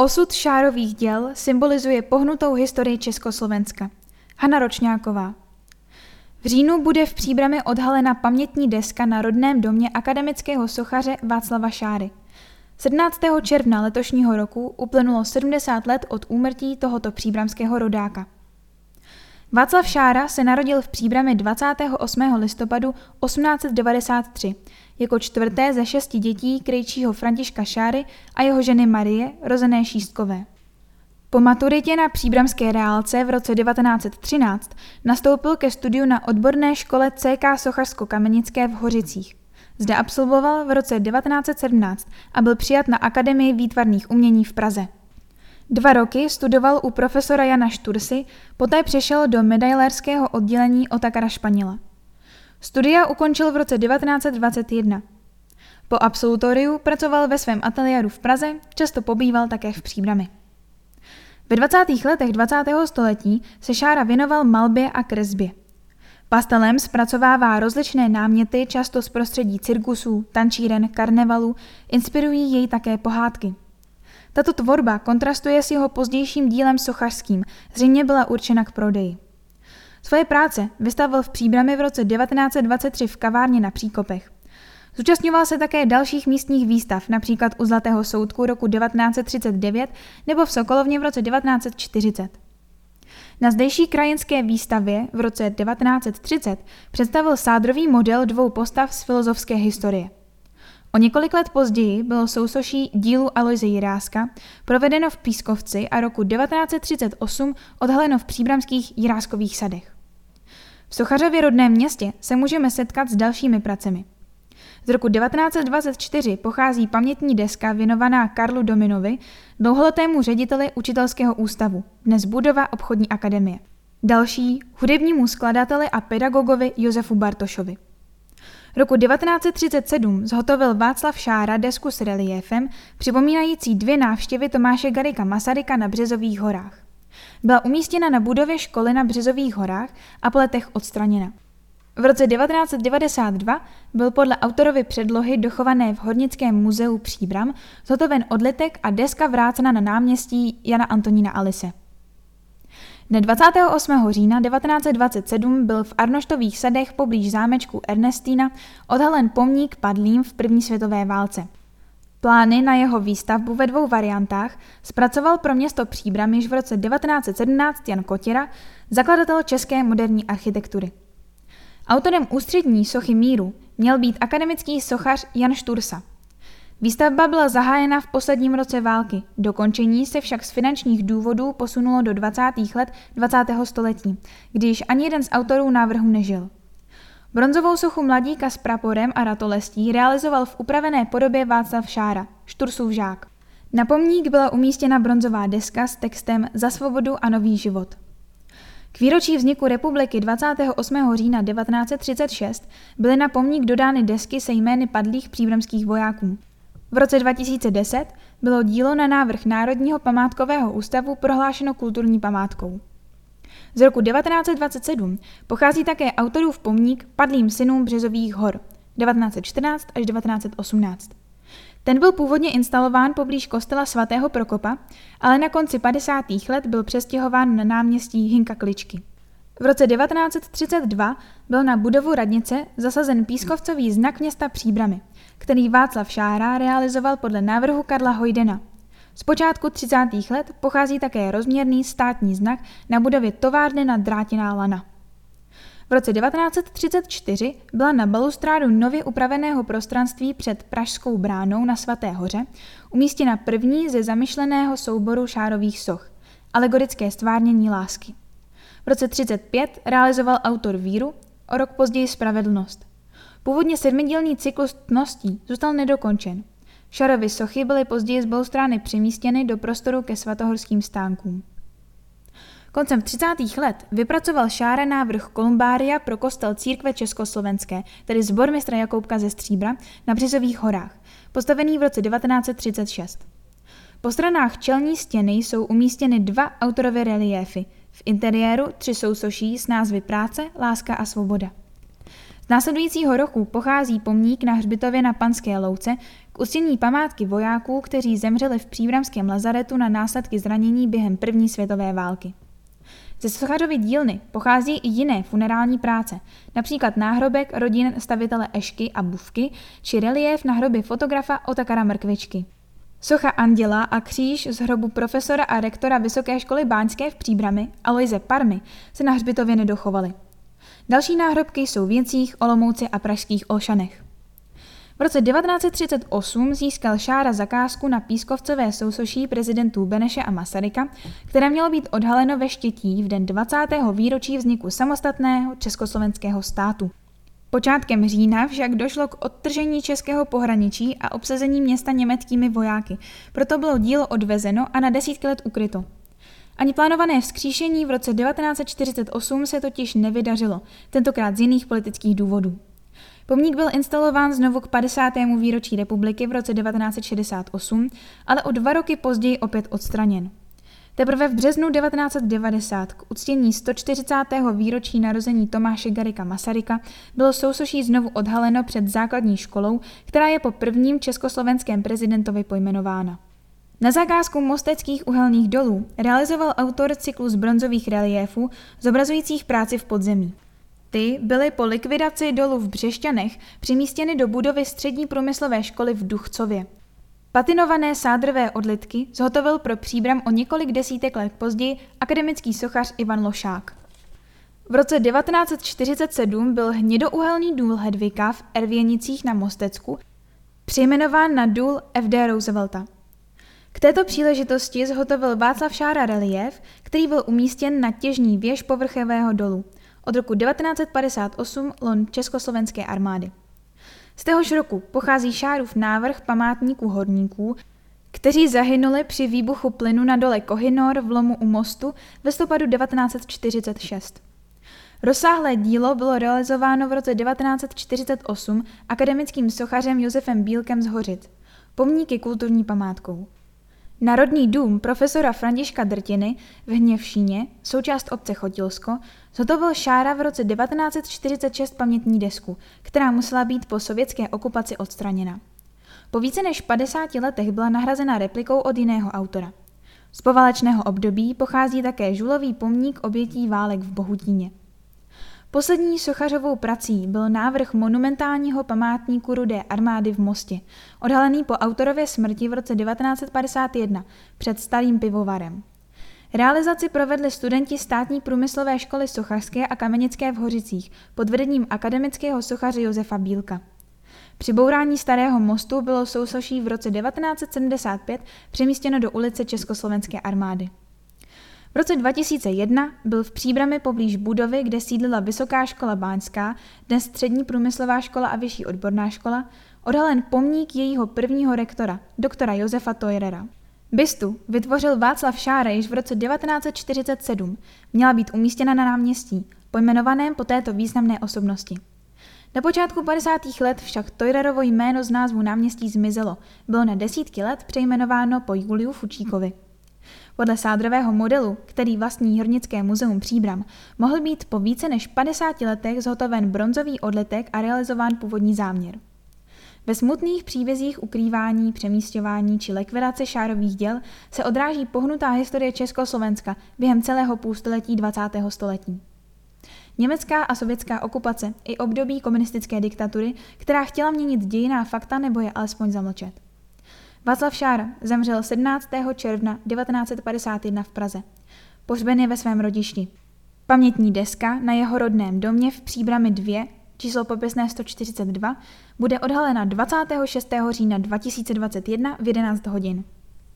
Osud šárových děl symbolizuje pohnutou historii Československa. Hana Ročňáková. V říjnu bude v Příbrami odhalena pamětní deska na rodném domě akademického sochaře Václava Šáry. 17. června letošního roku uplynulo 70 let od úmrtí tohoto příbramského rodáka. Václav Šára se narodil v Příbrami 28. listopadu 1893 jako čtvrté ze šesti dětí krejčího Františka Šáry a jeho ženy Marie, rozené Šístkové. Po maturitě na příbramské reálce v roce 1913 nastoupil ke studiu na odborné škole CK Sochařsko-Kamenické v Hořicích. Zde absolvoval v roce 1917 a byl přijat na Akademii výtvarných umění v Praze. Dva roky studoval u profesora Jana Štursy, poté přešel do medailérského oddělení Otakara Španěla. Studia ukončil v roce 1921. Po absolutoriu pracoval ve svém ateliéru v Praze, často pobýval také v Příbrami. Ve 20. letech 20. století se Šára věnoval malbě a kresbě. Pastelem zpracovává rozličné náměty, často z prostředí cirkusů, tančíren, karnevalu, inspirují jej také pohádky. Tato tvorba kontrastuje s jeho pozdějším dílem sochařským, zřejmě byla určena k prodeji. Svoje práce vystavil v Příbrami v roce 1923 v kavárně na Příkopech. Zúčastňoval se také dalších místních výstav, například u Zlatého soudku roku 1939 nebo v Sokolovně v roce 1940. Na zdejší krajinské výstavě v roce 1930 představil sádrový model dvou postav z filozofské historie. O několik let později bylo sousoší dílu Aloise Jiráska provedeno v Pískovci a roku 1938 odhaleno v příbramských Jiráskových sadech. V Sochařově rodném městě se můžeme setkat s dalšími pracemi. Z roku 1924 pochází pamětní deska věnovaná Karlu Dominovi, dlouholetému řediteli učitelského ústavu, dnes budova obchodní akademie. Další hudebnímu skladateli a pedagogovi Josefu Bartošovi. Roku 1937 zhotovil Václav Šára desku s reliéfem, připomínající dvě návštěvy Tomáše Garika Masaryka na Březových horách. Byla umístěna na budově školy na Březových horách a po letech odstraněna. V roce 1992 byl podle autorovy předlohy dochované v Hornickém muzeu Příbram zhotoven odlitek a deska vrácena na náměstí Jana Antonína Alise. Dne 28. října 1927 byl v Arnoštových sadech poblíž zámečku Ernestína odhalen pomník padlým v první světové válce. Plány na jeho výstavbu ve dvou variantách zpracoval pro město Příbram již v roce 1917 Jan Kotěra, zakladatel české moderní architektury. Autorem ústřední sochy míru měl být akademický sochař Jan Štursa. Výstavba byla zahájena v posledním roce války, dokončení se však z finančních důvodů posunulo do 20. let 20. století, když ani jeden z autorů návrhu nežil. Bronzovou sochu mladíka s praporem a ratolestí realizoval v upravené podobě Václav Šára, Štursův žák. Na pomník byla umístěna bronzová deska s textem Za svobodu a nový život. K výročí vzniku republiky 28. října 1936 byly na pomník dodány desky se jmény padlých příbramských vojáků. V roce 2010 bylo dílo na návrh Národního památkového ústavu prohlášeno kulturní památkou. Z roku 1927 pochází také autorův pomník padlým synům Březových hor 1914 až 1918. Ten byl původně instalován poblíž kostela svatého Prokopa, ale na konci 50. let byl přestěhován na náměstí Hinka Kličky. V roce 1932 byl na budovu radnice zasazen pískovcový znak města Příbramy, který Václav Šára realizoval podle návrhu Karla Hojdena. Z počátku 30. let pochází také rozměrný státní znak na budově továrny na Drátiná lana. V roce 1934 byla na balustrádu nově upraveného prostranství před Pražskou bránou na Svaté hoře umístěna první ze zamyšleného souboru šárových soch, alegorické stvárnění lásky. V roce 35 realizoval autor víru, o rok později spravedlnost. Původně sedmidílný cyklus tností zůstal nedokončen. Šarovy sochy byly později z balustrány přemístěny do prostoru ke svatohorským stánkům. Koncem 30. let vypracoval Šára návrh kolumbária pro kostel církve Československé, tedy zbormistra Jakoubka ze Stříbra na Březových horách, postavený v roce 1936. Po stranách čelní stěny jsou umístěny dva autorové reliéfy, v interiéru tři sousoší s názvy Práce, Láska a Svoboda. Z následujícího roku pochází pomník na hřbitově na Panské louce k uctění památky vojáků, kteří zemřeli v příbramském lazaretu na následky zranění během první světové války. Ze Sochařovy dílny pochází i jiné funerální práce, například náhrobek rodin stavitele Ešky a Buvky či relief na hrobě fotografa Otakara Mrkvičky. Socha Anděla a kříž z hrobu profesora a rektora Vysoké školy báňské v Příbrami Aloise Parmy se na hřbitově nedochovaly. Další náhrobky jsou v Jincích, Olomouci a pražských Olšanech. V roce 1938 získal Šára zakázku na pískovcové sousoší prezidentů Beneše a Masaryka, které mělo být odhaleno ve Štětí v den 20. výročí vzniku samostatného československého státu. Počátkem října však došlo k odtržení českého pohraničí a obsazení města německými vojáky, proto bylo dílo odvezeno a na desítky let ukryto. Ani plánované vzkříšení v roce 1948 se totiž nevydařilo, tentokrát z jiných politických důvodů. Pomník byl instalován znovu k 50. výročí republiky v roce 1968, ale o dva roky později opět odstraněn. Teprve v březnu 1990 k uctění 140. výročí narození Tomáše Garika Masaryka bylo sousoší znovu odhaleno před základní školou, která je po prvním československém prezidentovi pojmenována. Na zakázku mosteckých uhelných dolů realizoval autor cyklus bronzových reliéfů zobrazujících práci v podzemí. Ty byly po likvidaci dolu v Břešťanech přemístěny do budovy střední průmyslové školy v Duchcově. Patinované sádrové odlitky zhotovil pro příbram o několik desítek let později akademický sochař Ivan Lošák. V roce 1947 byl hnědouhelný důl Hedvika v Ervěnicích na Mostecku přejmenován na důl F.D. Roosevelta. K této příležitosti zhotovil Václav Šára relief, který byl umístěn na těžní věž povrchového dolu – od roku 1958 lon Československé armády. Z téhož roku pochází Šárův návrh památníků horníků, kteří zahynuli při výbuchu plynu na dole Kohinor v lomu u mostu v listopadu 1946. Rozsáhlé dílo bylo realizováno v roce 1948 akademickým sochařem Josefem Bílkem z Hořic. Pomníky kulturní památkou. Narodný dům profesora Františka Drtiny v Hněvšíně, součást obce Chotilsko, zhotovil Šára v roce 1946 pamětní desku, která musela být po sovětské okupaci odstraněna. Po více než 50 letech byla nahrazena replikou od jiného autora. Z poválečného období pochází také žulový pomník obětí válek v Bohutíně. Poslední sochařovou prací byl návrh monumentálního památníku Rudé armády v Mostě, odhalený po autorově smrti v roce 1951 před starým pivovarem. Realizaci provedli studenti státní průmyslové školy sochařské a kamenické v Hořicích pod vedením akademického sochaře Josefa Bílka. Při bourání starého mostu bylo sousoší v roce 1975 přemístěno do ulice Československé armády. V roce 2001 byl v Příbrami poblíž budovy, kde sídlila Vysoká škola Báňská, dnes Střední průmyslová škola a Vyšší odborná škola, odhalen pomník jejího prvního rektora, doktora Josefa Toirera. Bystu vytvořil Václav Šára již v roce 1947. Měla být umístěna na náměstí, pojmenovaném po této významné osobnosti. Na počátku 50. let však Toirerovo jméno z názvu náměstí zmizelo. Bylo na desítky let přejmenováno po Juliu Fučíkovi. Podle sádrového modelu, který vlastní Hornické muzeum Příbram, mohl být po více než 50 letech zhotoven bronzový odletek a realizován původní záměr. Ve smutných příbězích ukrývání, přemístování či likvidace šárových děl se odráží pohnutá historie Československa během celého půlstoletí 20. století. Německá a sovětská okupace i období komunistické diktatury, která chtěla měnit dějiná fakta nebo je alespoň zamlčet. Václav Šára zemřel 17. června 1951 v Praze. Pohřben je ve svém rodišti. Pamětní deska na jeho rodném domě v Příbrami 2, číslo popisné 142, bude odhalena 26. října 2021 v 11 hodin.